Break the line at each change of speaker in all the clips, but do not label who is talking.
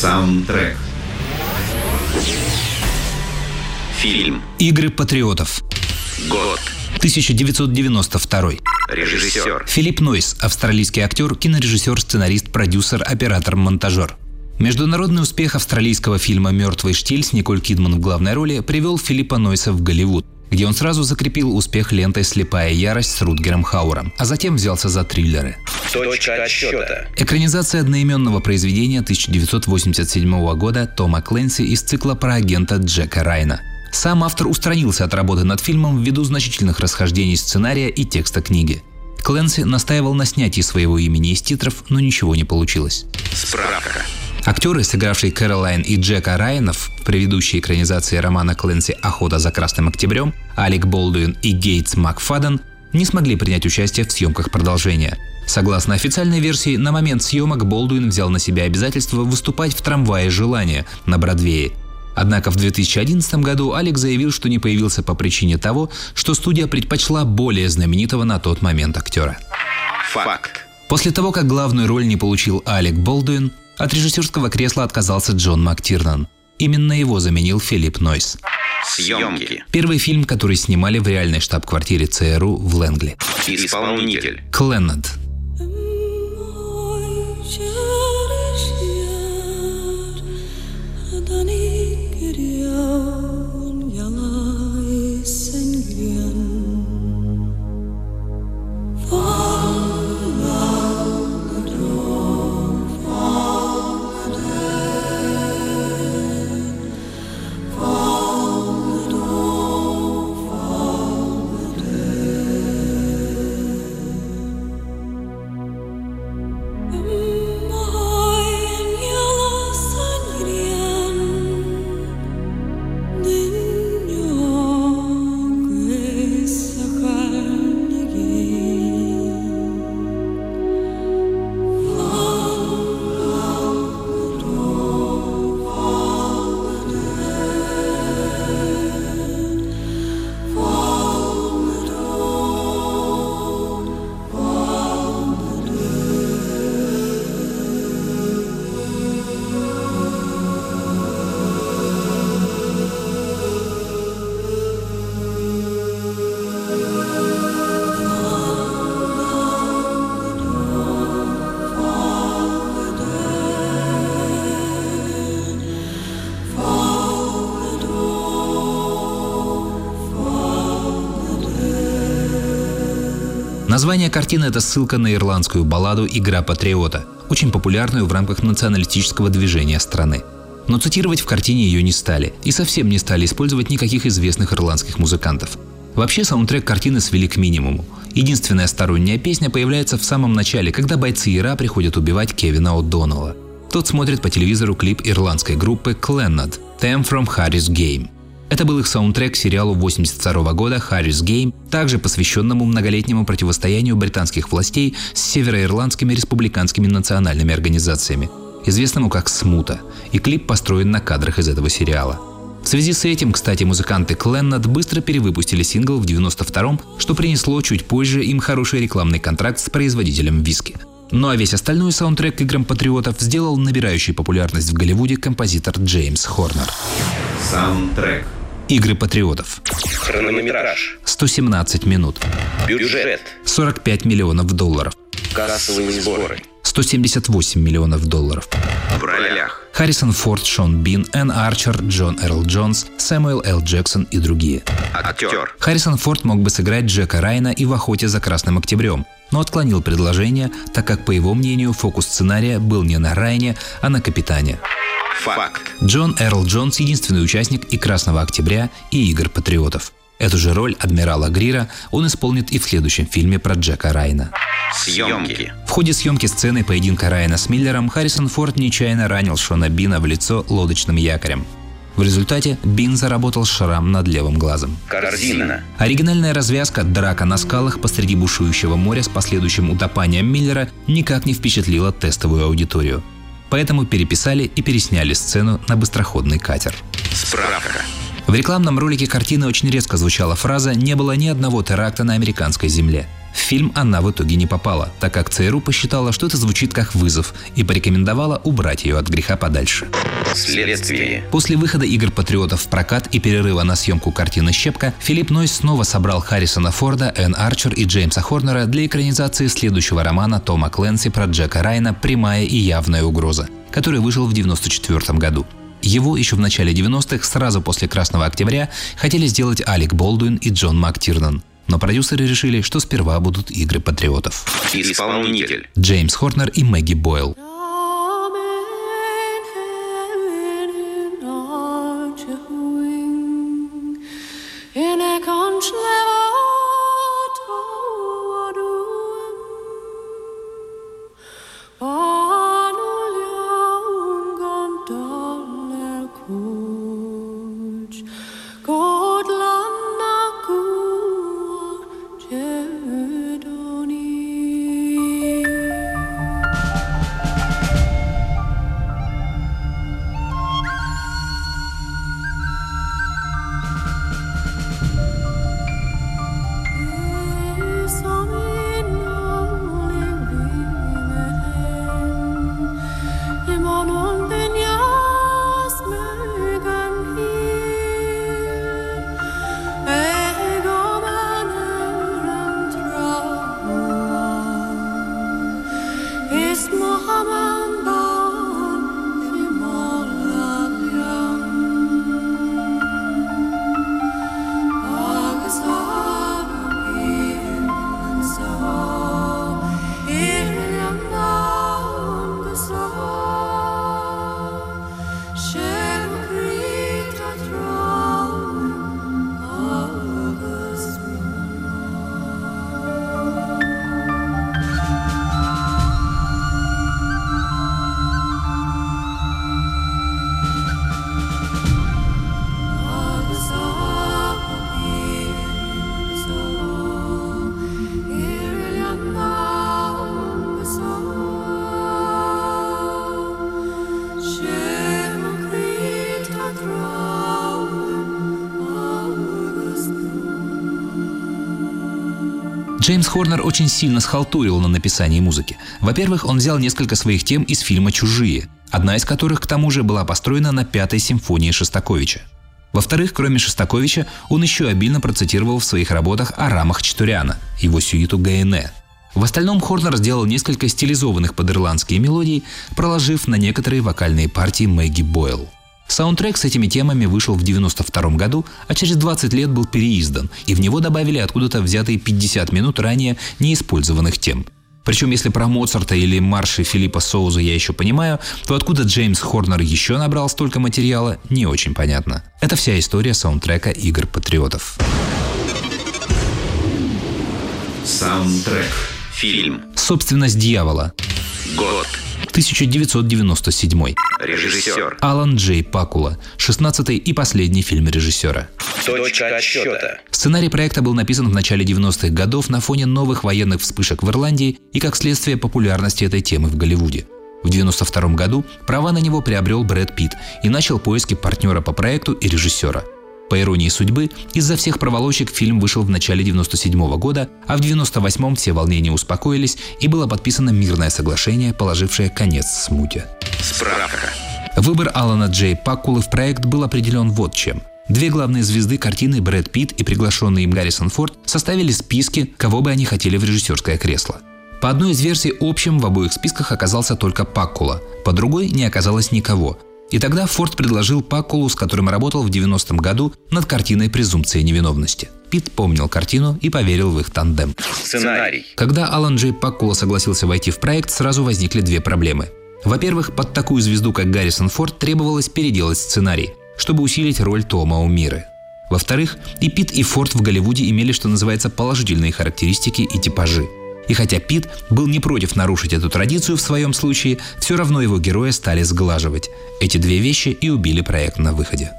Саундтрек. Фильм.
Игры патриотов.
Год.
1992.
Режиссер.
Филипп Нойс, австралийский актер, кинорежиссер, сценарист, продюсер, оператор, монтажер. Международный успех австралийского фильма «Мертвый штиль» с Николь Кидман в главной роли привел Филиппа Нойса в Голливуд, где он сразу закрепил успех лентой «Слепая ярость» с Рутгером Хауэром, а затем взялся за триллеры.
Точка отсчета.
Экранизация одноименного произведения 1987 года Тома Кленси из цикла про агента Джека Райна. Сам автор устранился от работы над фильмом ввиду значительных расхождений сценария и текста книги. Кленси настаивал на снятии своего имени из титров, но ничего не получилось.
Справка.
Актеры, сыгравшие Кэролайн и Джека Райанов в предыдущей экранизации романа Кленси «Охота за Красным Октябрем», Алек Болдуин и Гейтс Макфаден не смогли принять участие в съемках продолжения. Согласно официальной версии, на момент съемок Болдуин взял на себя обязательство выступать в «Трамвае желания» на Бродвее. Однако в 2011 году Алекс заявил, что не появился по причине того, что студия предпочла более знаменитого на тот момент актера.
Факт.
После того, как главную роль не получил Алек Болдуин, от режиссерского кресла отказался Джон Мактирнан. Именно его заменил Филипп Нойс.
Съемки.
Первый фильм, который снимали в реальной штаб-квартире ЦРУ в Лэнгли.
Исполнитель.
Кленнад. Название картины – это ссылка на ирландскую балладу «Игра патриота», очень популярную в рамках националистического движения страны. Но цитировать в картине ее не стали и совсем не стали использовать никаких известных ирландских музыкантов. Вообще саундтрек картины свели к минимуму. Единственная сторонняя песня появляется в самом начале, когда бойцы Ира приходят убивать Кевина О'Доннелла. Тот смотрит по телевизору клип ирландской группы Clannad «Them from Harry's Game». Это был их саундтрек к сериалу 82 года «Harry's Game», также посвященному многолетнему противостоянию британских властей с североирландскими республиканскими национальными организациями, известному как «Смута», и клип построен на кадрах из этого сериала. В связи с этим, кстати, музыканты Кленнад быстро перевыпустили сингл в 92-м, что принесло чуть позже им хороший рекламный контракт с производителем виски. Ну а весь остальной саундтрек к играм патриотов сделал набирающий популярность в Голливуде композитор Джеймс Хорнер.
Саундтрек.
Игры патриотов.
Хронометраж.
117 минут.
Бюджет.
45 миллионов долларов.
Кассовые сборы.
178 миллионов долларов.
В ролях.
Харрисон Форд, Шон Бин, Энн Арчер, Джон Эрл Джонс, Сэмюэл Л. Джексон и другие.
Актер.
Харрисон Форд мог бы сыграть Джека Райна и в «Охоте за Красным Октябрем», но отклонил предложение, так как, по его мнению, фокус сценария был не на Райне, а на капитане.
Факт.
Джон Эрл Джонс – единственный участник и «Красного октября», и «Игр патриотов». Эту же роль адмирала Грира он исполнит и в следующем фильме про Джека Райна.
Съемки.
В ходе съемки сцены поединка Райана с Миллером Харрисон Форд нечаянно ранил Шона Бина в лицо лодочным якорем. В результате Бин заработал шрам над левым глазом.
Корзина.
Оригинальная развязка «Драка на скалах» посреди бушующего моря с последующим утопанием Миллера никак не впечатлила тестовую аудиторию. Поэтому переписали и пересняли сцену на быстроходный катер.
Справка.
В рекламном ролике картины очень резко звучала фраза «Не было ни одного теракта на американской земле». В фильм она в итоге не попала, так как ЦРУ посчитала, что это звучит как вызов и порекомендовала убрать ее от греха подальше.
Следствие.
После выхода «Игр патриотов» в прокат и перерыва на съемку картины «Щепка», Филипп Нойс снова собрал Харрисона Форда, Энн Арчер и Джеймса Хорнера для экранизации следующего романа Тома Кленси про Джека Райна «Прямая и явная угроза», который вышел в 1994 году. Его еще в начале 90-х, сразу после «Красного октября», хотели сделать Алек Болдуин и Джон МакТирнан. Но продюсеры решили, что сперва будут «Игры патриотов».
Исполнитель.
Джеймс Хорнер и Мэгги Бойл. Джеймс Хорнер очень сильно схалтурил на написании музыки. Во-первых, он взял несколько своих тем из фильма «Чужие», одна из которых, к тому же, была построена на пятой симфонии Шостаковича. Во-вторых, кроме Шостаковича, он еще обильно процитировал в своих работах о рамах Чатуряна, его сюиту Гаэне. В остальном Хорнер сделал несколько стилизованных под ирландские мелодии, проложив на некоторые вокальные партии Мэгги Бойл. Саундтрек с этими темами вышел в 1992 году, а через 20 лет был переиздан, и в него добавили откуда-то взятые 50 минут ранее неиспользованных тем. Причем, если про Моцарта или марши Филиппа Соуза я еще понимаю, то откуда Джеймс Хорнер еще набрал столько материала, не очень понятно. Это вся история саундтрека игр патриотов.
Саундтрек. Фильм.
Собственность дьявола.
Год.
1997.
Режиссер.
Алан Джей Пакула, 16-й и последний фильм режиссера.
Точка отсчета.
Сценарий проекта был написан в начале 90-х годов на фоне новых военных вспышек в Ирландии и как следствие популярности этой темы в Голливуде. В 1992 году права на него приобрел Брэд Питт и начал поиски партнера по проекту и режиссера – по иронии судьбы, из-за всех проволочек фильм вышел в начале 97 года, а в 98-м все волнения успокоились и было подписано мирное соглашение, положившее конец смуте.
Справка.
Выбор Алана Джей Паккулы в проект был определен вот чем. Две главные звезды картины Брэд Питт и приглашенный им Гаррисон Форд составили списки, кого бы они хотели в режиссерское кресло. По одной из версий общим в обоих списках оказался только Паккула, по другой не оказалось никого, и тогда Форд предложил Паккулу, с которым работал в 90-м году над картиной «Презумпция невиновности». Пит помнил картину и поверил в их тандем.
Сценарий.
Когда Алан Джей Паккула согласился войти в проект, сразу возникли две проблемы. Во-первых, под такую звезду, как Гаррисон Форд, требовалось переделать сценарий, чтобы усилить роль Тома Умиры. Во-вторых, и Пит, и Форд в Голливуде имели, что называется, положительные характеристики и типажи – и хотя Пит был не против нарушить эту традицию в своем случае, все равно его героя стали сглаживать. Эти две вещи и убили проект на выходе.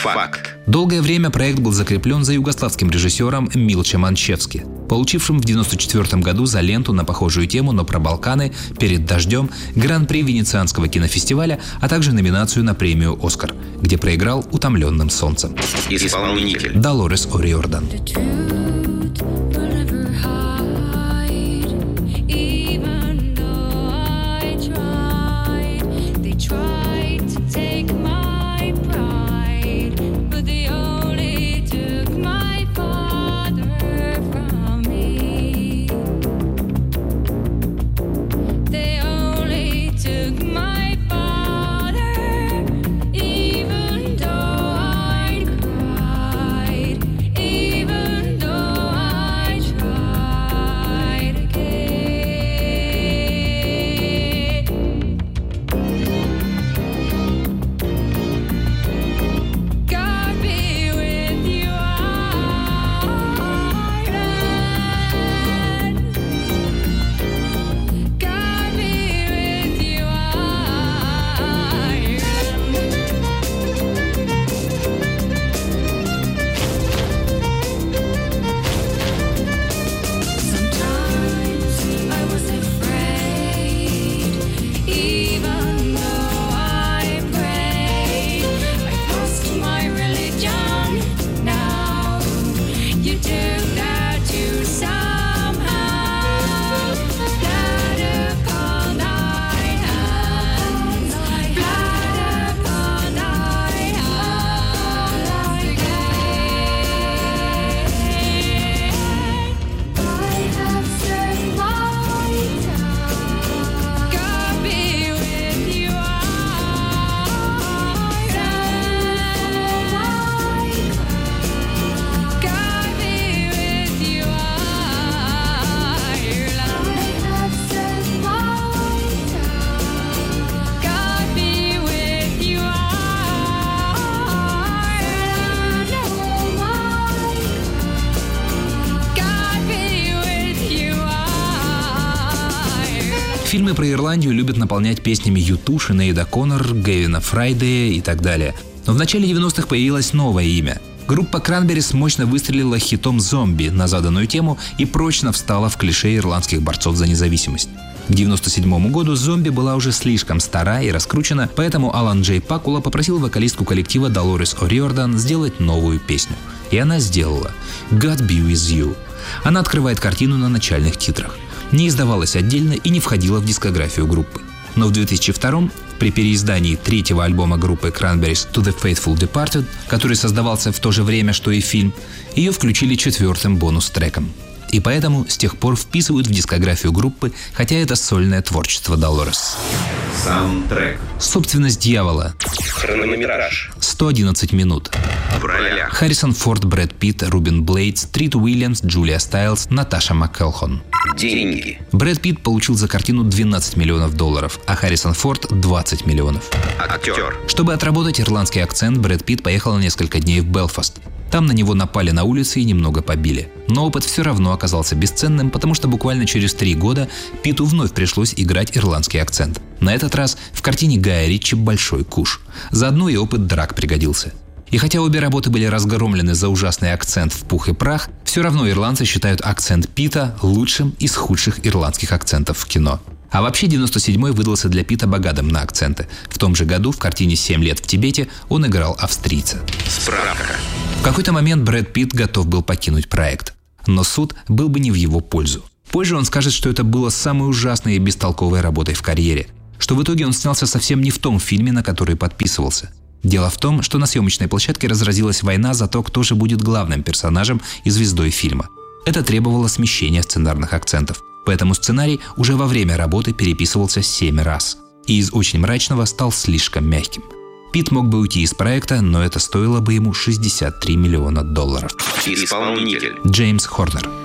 Факт.
Долгое время проект был закреплен за югославским режиссером Милчем Манчевски, получившим в 1994 году за ленту на похожую тему, но про Балканы, «Перед дождем», Гран-при Венецианского кинофестиваля, а также номинацию на премию «Оскар», где проиграл «Утомленным солнцем».
Исполнитель.
Долорес О'Риордан. Фильмы про Ирландию любят наполнять песнями Юту, Шинейда Коннор, Гевина Фрайдея и так далее. Но в начале 90-х появилось новое имя. Группа Кранберис мощно выстрелила хитом «Зомби» на заданную тему и прочно встала в клише ирландских борцов за независимость. К 1997 году «Зомби» была уже слишком стара и раскручена, поэтому Алан Джей Пакула попросил вокалистку коллектива Долорес О'Риордан сделать новую песню. И она сделала «God Be With You». Она открывает картину на начальных титрах. Не издавалась отдельно и не входила в дискографию группы. Но в 2002 при переиздании третьего альбома группы Cranberries To The Faithful Departed, который создавался в то же время, что и фильм, ее включили четвертым бонус-треком и поэтому с тех пор вписывают в дискографию группы, хотя это сольное творчество Долорес.
Саундтрек.
Собственность дьявола.
Хронометраж.
111 минут.
В ролях.
Харрисон Форд, Брэд Питт, Рубин Блейдс, Трит Уильямс, Джулия Стайлз, Наташа МакКелхон.
Деньги.
Брэд Питт получил за картину 12 миллионов долларов, а Харрисон Форд – 20 миллионов.
Актер.
Чтобы отработать ирландский акцент, Брэд Питт поехал на несколько дней в Белфаст. Там на него напали на улице и немного побили. Но опыт все равно оказался бесценным, потому что буквально через три года Питу вновь пришлось играть ирландский акцент. На этот раз в картине Гая Ричи «Большой куш». Заодно и опыт драк пригодился. И хотя обе работы были разгромлены за ужасный акцент в пух и прах, все равно ирландцы считают акцент Пита лучшим из худших ирландских акцентов в кино. А вообще 97-й выдался для Пита богатым на акценты. В том же году в картине «7 лет в Тибете» он играл австрийца.
Справка.
В какой-то момент Брэд Питт готов был покинуть проект. Но суд был бы не в его пользу. Позже он скажет, что это было самой ужасной и бестолковой работой в карьере. Что в итоге он снялся совсем не в том фильме, на который подписывался. Дело в том, что на съемочной площадке разразилась война за то, кто же будет главным персонажем и звездой фильма. Это требовало смещения сценарных акцентов. Поэтому сценарий уже во время работы переписывался семь раз. И из очень мрачного стал слишком мягким. Пит мог бы уйти из проекта, но это стоило бы ему 63 миллиона долларов.
Исполнитель.
Джеймс Хорнер.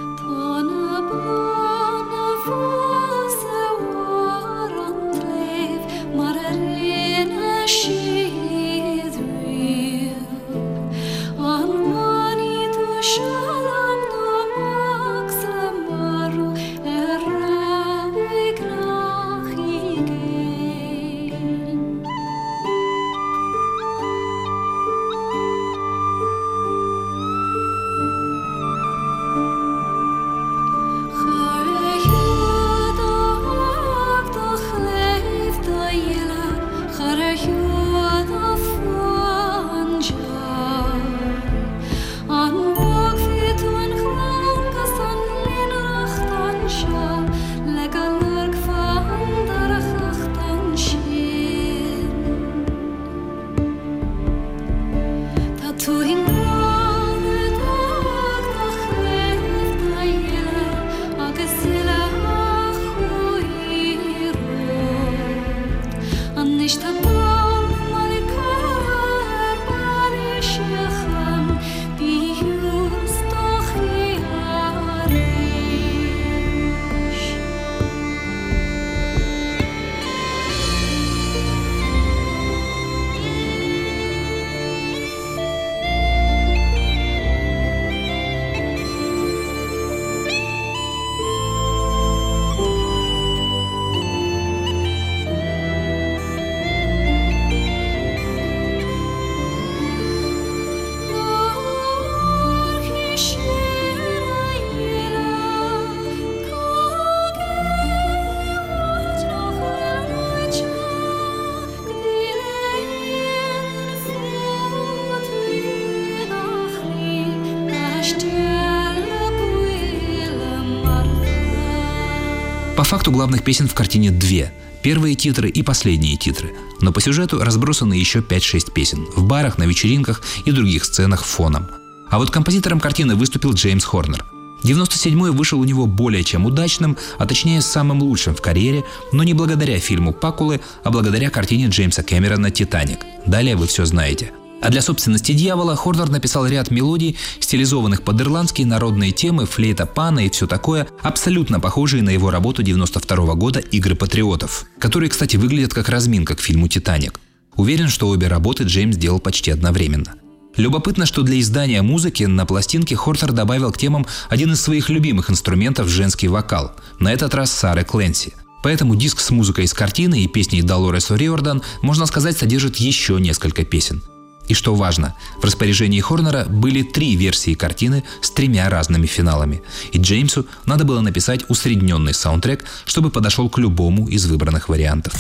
Факту главных песен в картине две. Первые титры и последние титры. Но по сюжету разбросаны еще 5-6 песен. В барах, на вечеринках и других сценах фоном. А вот композитором картины выступил Джеймс Хорнер. 97-й вышел у него более чем удачным, а точнее самым лучшим в карьере, но не благодаря фильму Пакулы, а благодаря картине Джеймса Кэмерона «Титаник». Далее вы все знаете. А для собственности «Дьявола» Хорнер написал ряд мелодий, стилизованных под ирландские народные темы, флейта пана и все такое, абсолютно похожие на его работу 92 года «Игры патриотов», которые, кстати, выглядят как разминка к фильму «Титаник». Уверен, что обе работы Джеймс делал почти одновременно. Любопытно, что для издания музыки на пластинке Хортер добавил к темам один из своих любимых инструментов – женский вокал. На этот раз Сары Кленси. Поэтому диск с музыкой из картины и песней Долорес О'Риордан, можно сказать, содержит еще несколько песен. И что важно, в распоряжении Хорнера были три версии картины с тремя разными финалами. И Джеймсу надо было написать усредненный саундтрек, чтобы подошел к любому из выбранных вариантов.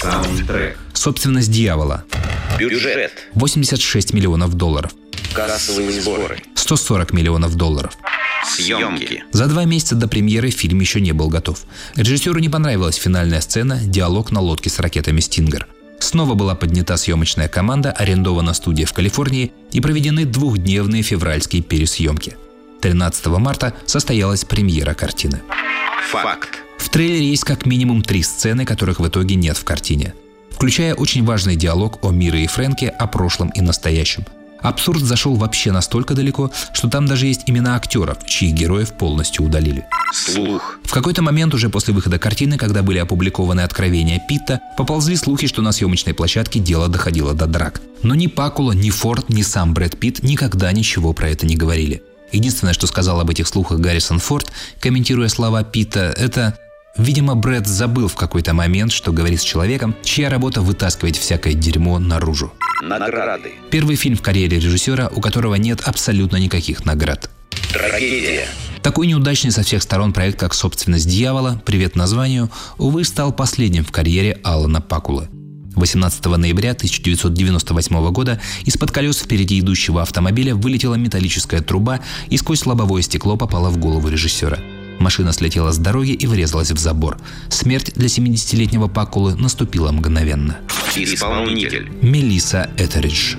Саундтрек.
Собственность дьявола.
Бюджет.
86 миллионов долларов.
Кассовые сборы.
140 миллионов долларов.
Съемки.
За два месяца до премьеры фильм еще не был готов. Режиссеру не понравилась финальная сцена «Диалог на лодке с ракетами «Стингер». Снова была поднята съемочная команда, арендована студия в Калифорнии и проведены двухдневные февральские пересъемки. 13 марта состоялась премьера картины.
Факт.
В трейлере есть как минимум три сцены, которых в итоге нет в картине. Включая очень важный диалог о Мире и Фрэнке, о прошлом и настоящем. Абсурд зашел вообще настолько далеко, что там даже есть имена актеров, чьих героев полностью удалили.
Слух.
В какой-то момент уже после выхода картины, когда были опубликованы откровения Питта, поползли слухи, что на съемочной площадке дело доходило до драк. Но ни Пакула, ни Форд, ни сам Брэд Питт никогда ничего про это не говорили. Единственное, что сказал об этих слухах Гаррисон Форд, комментируя слова Питта, это Видимо, Брэд забыл в какой-то момент, что говорит с человеком, чья работа вытаскивать всякое дерьмо наружу.
Награды.
Первый фильм в карьере режиссера, у которого нет абсолютно никаких наград.
Трагедия.
Такой неудачный со всех сторон проект, как «Собственность дьявола», привет названию, увы, стал последним в карьере Алана Пакулы. 18 ноября 1998 года из-под колес впереди идущего автомобиля вылетела металлическая труба и сквозь лобовое стекло попала в голову режиссера. Машина слетела с дороги и врезалась в забор. Смерть для 70-летнего Пакулы наступила мгновенно.
Исполнитель.
Мелисса Этеридж.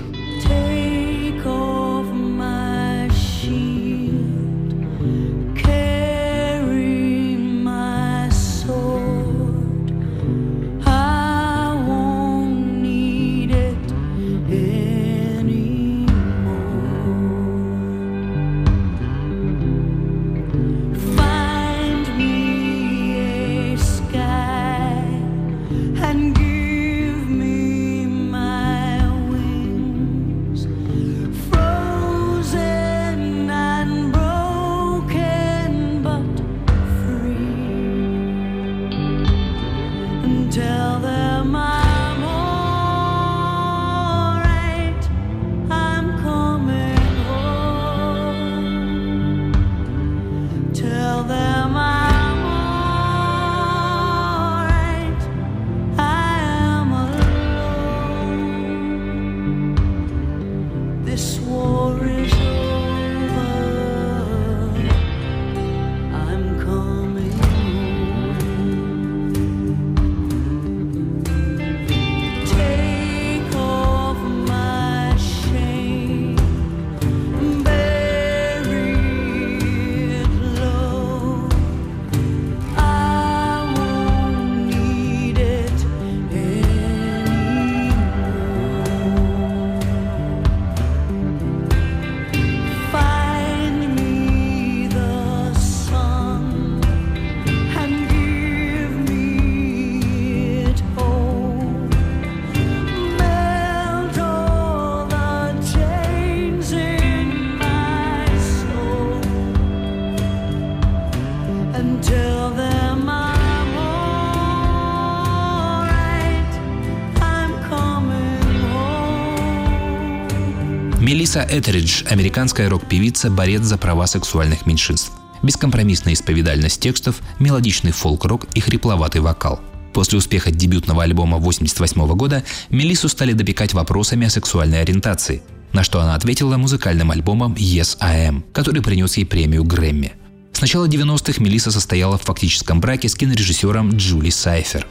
Мелисса Этеридж – американская рок-певица, борец за права сексуальных меньшинств. Бескомпромиссная исповедальность текстов, мелодичный фолк-рок и хрипловатый вокал. После успеха дебютного альбома 1988 года Мелиссу стали допекать вопросами о сексуальной ориентации, на что она ответила музыкальным альбомом «Yes, I Am», который принес ей премию Грэмми. С начала 90-х Мелисса состояла в фактическом браке с кинорежиссером Джули Сайфер.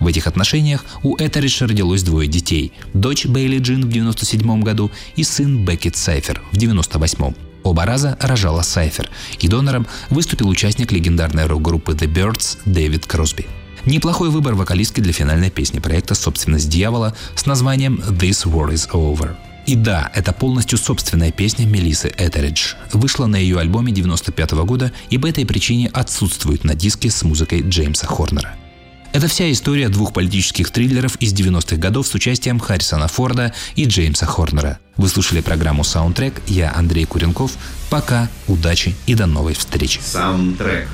В этих отношениях у Этеридж родилось двое детей – дочь Бейли Джин в 97 году и сын Беккет Сайфер в 98 Оба раза рожала Сайфер, и донором выступил участник легендарной рок-группы The Birds Дэвид Кросби. Неплохой выбор вокалистки для финальной песни проекта «Собственность дьявола» с названием «This War is Over». И да, это полностью собственная песня Мелисы Этеридж. Вышла на ее альбоме 95 года и по этой причине отсутствует на диске с музыкой Джеймса Хорнера. Это вся история двух политических триллеров из 90-х годов с участием Харрисона Форда и Джеймса Хорнера. Вы слушали программу «Саундтрек». Я Андрей Куренков. Пока, удачи и до новой встречи.
Саундтрек.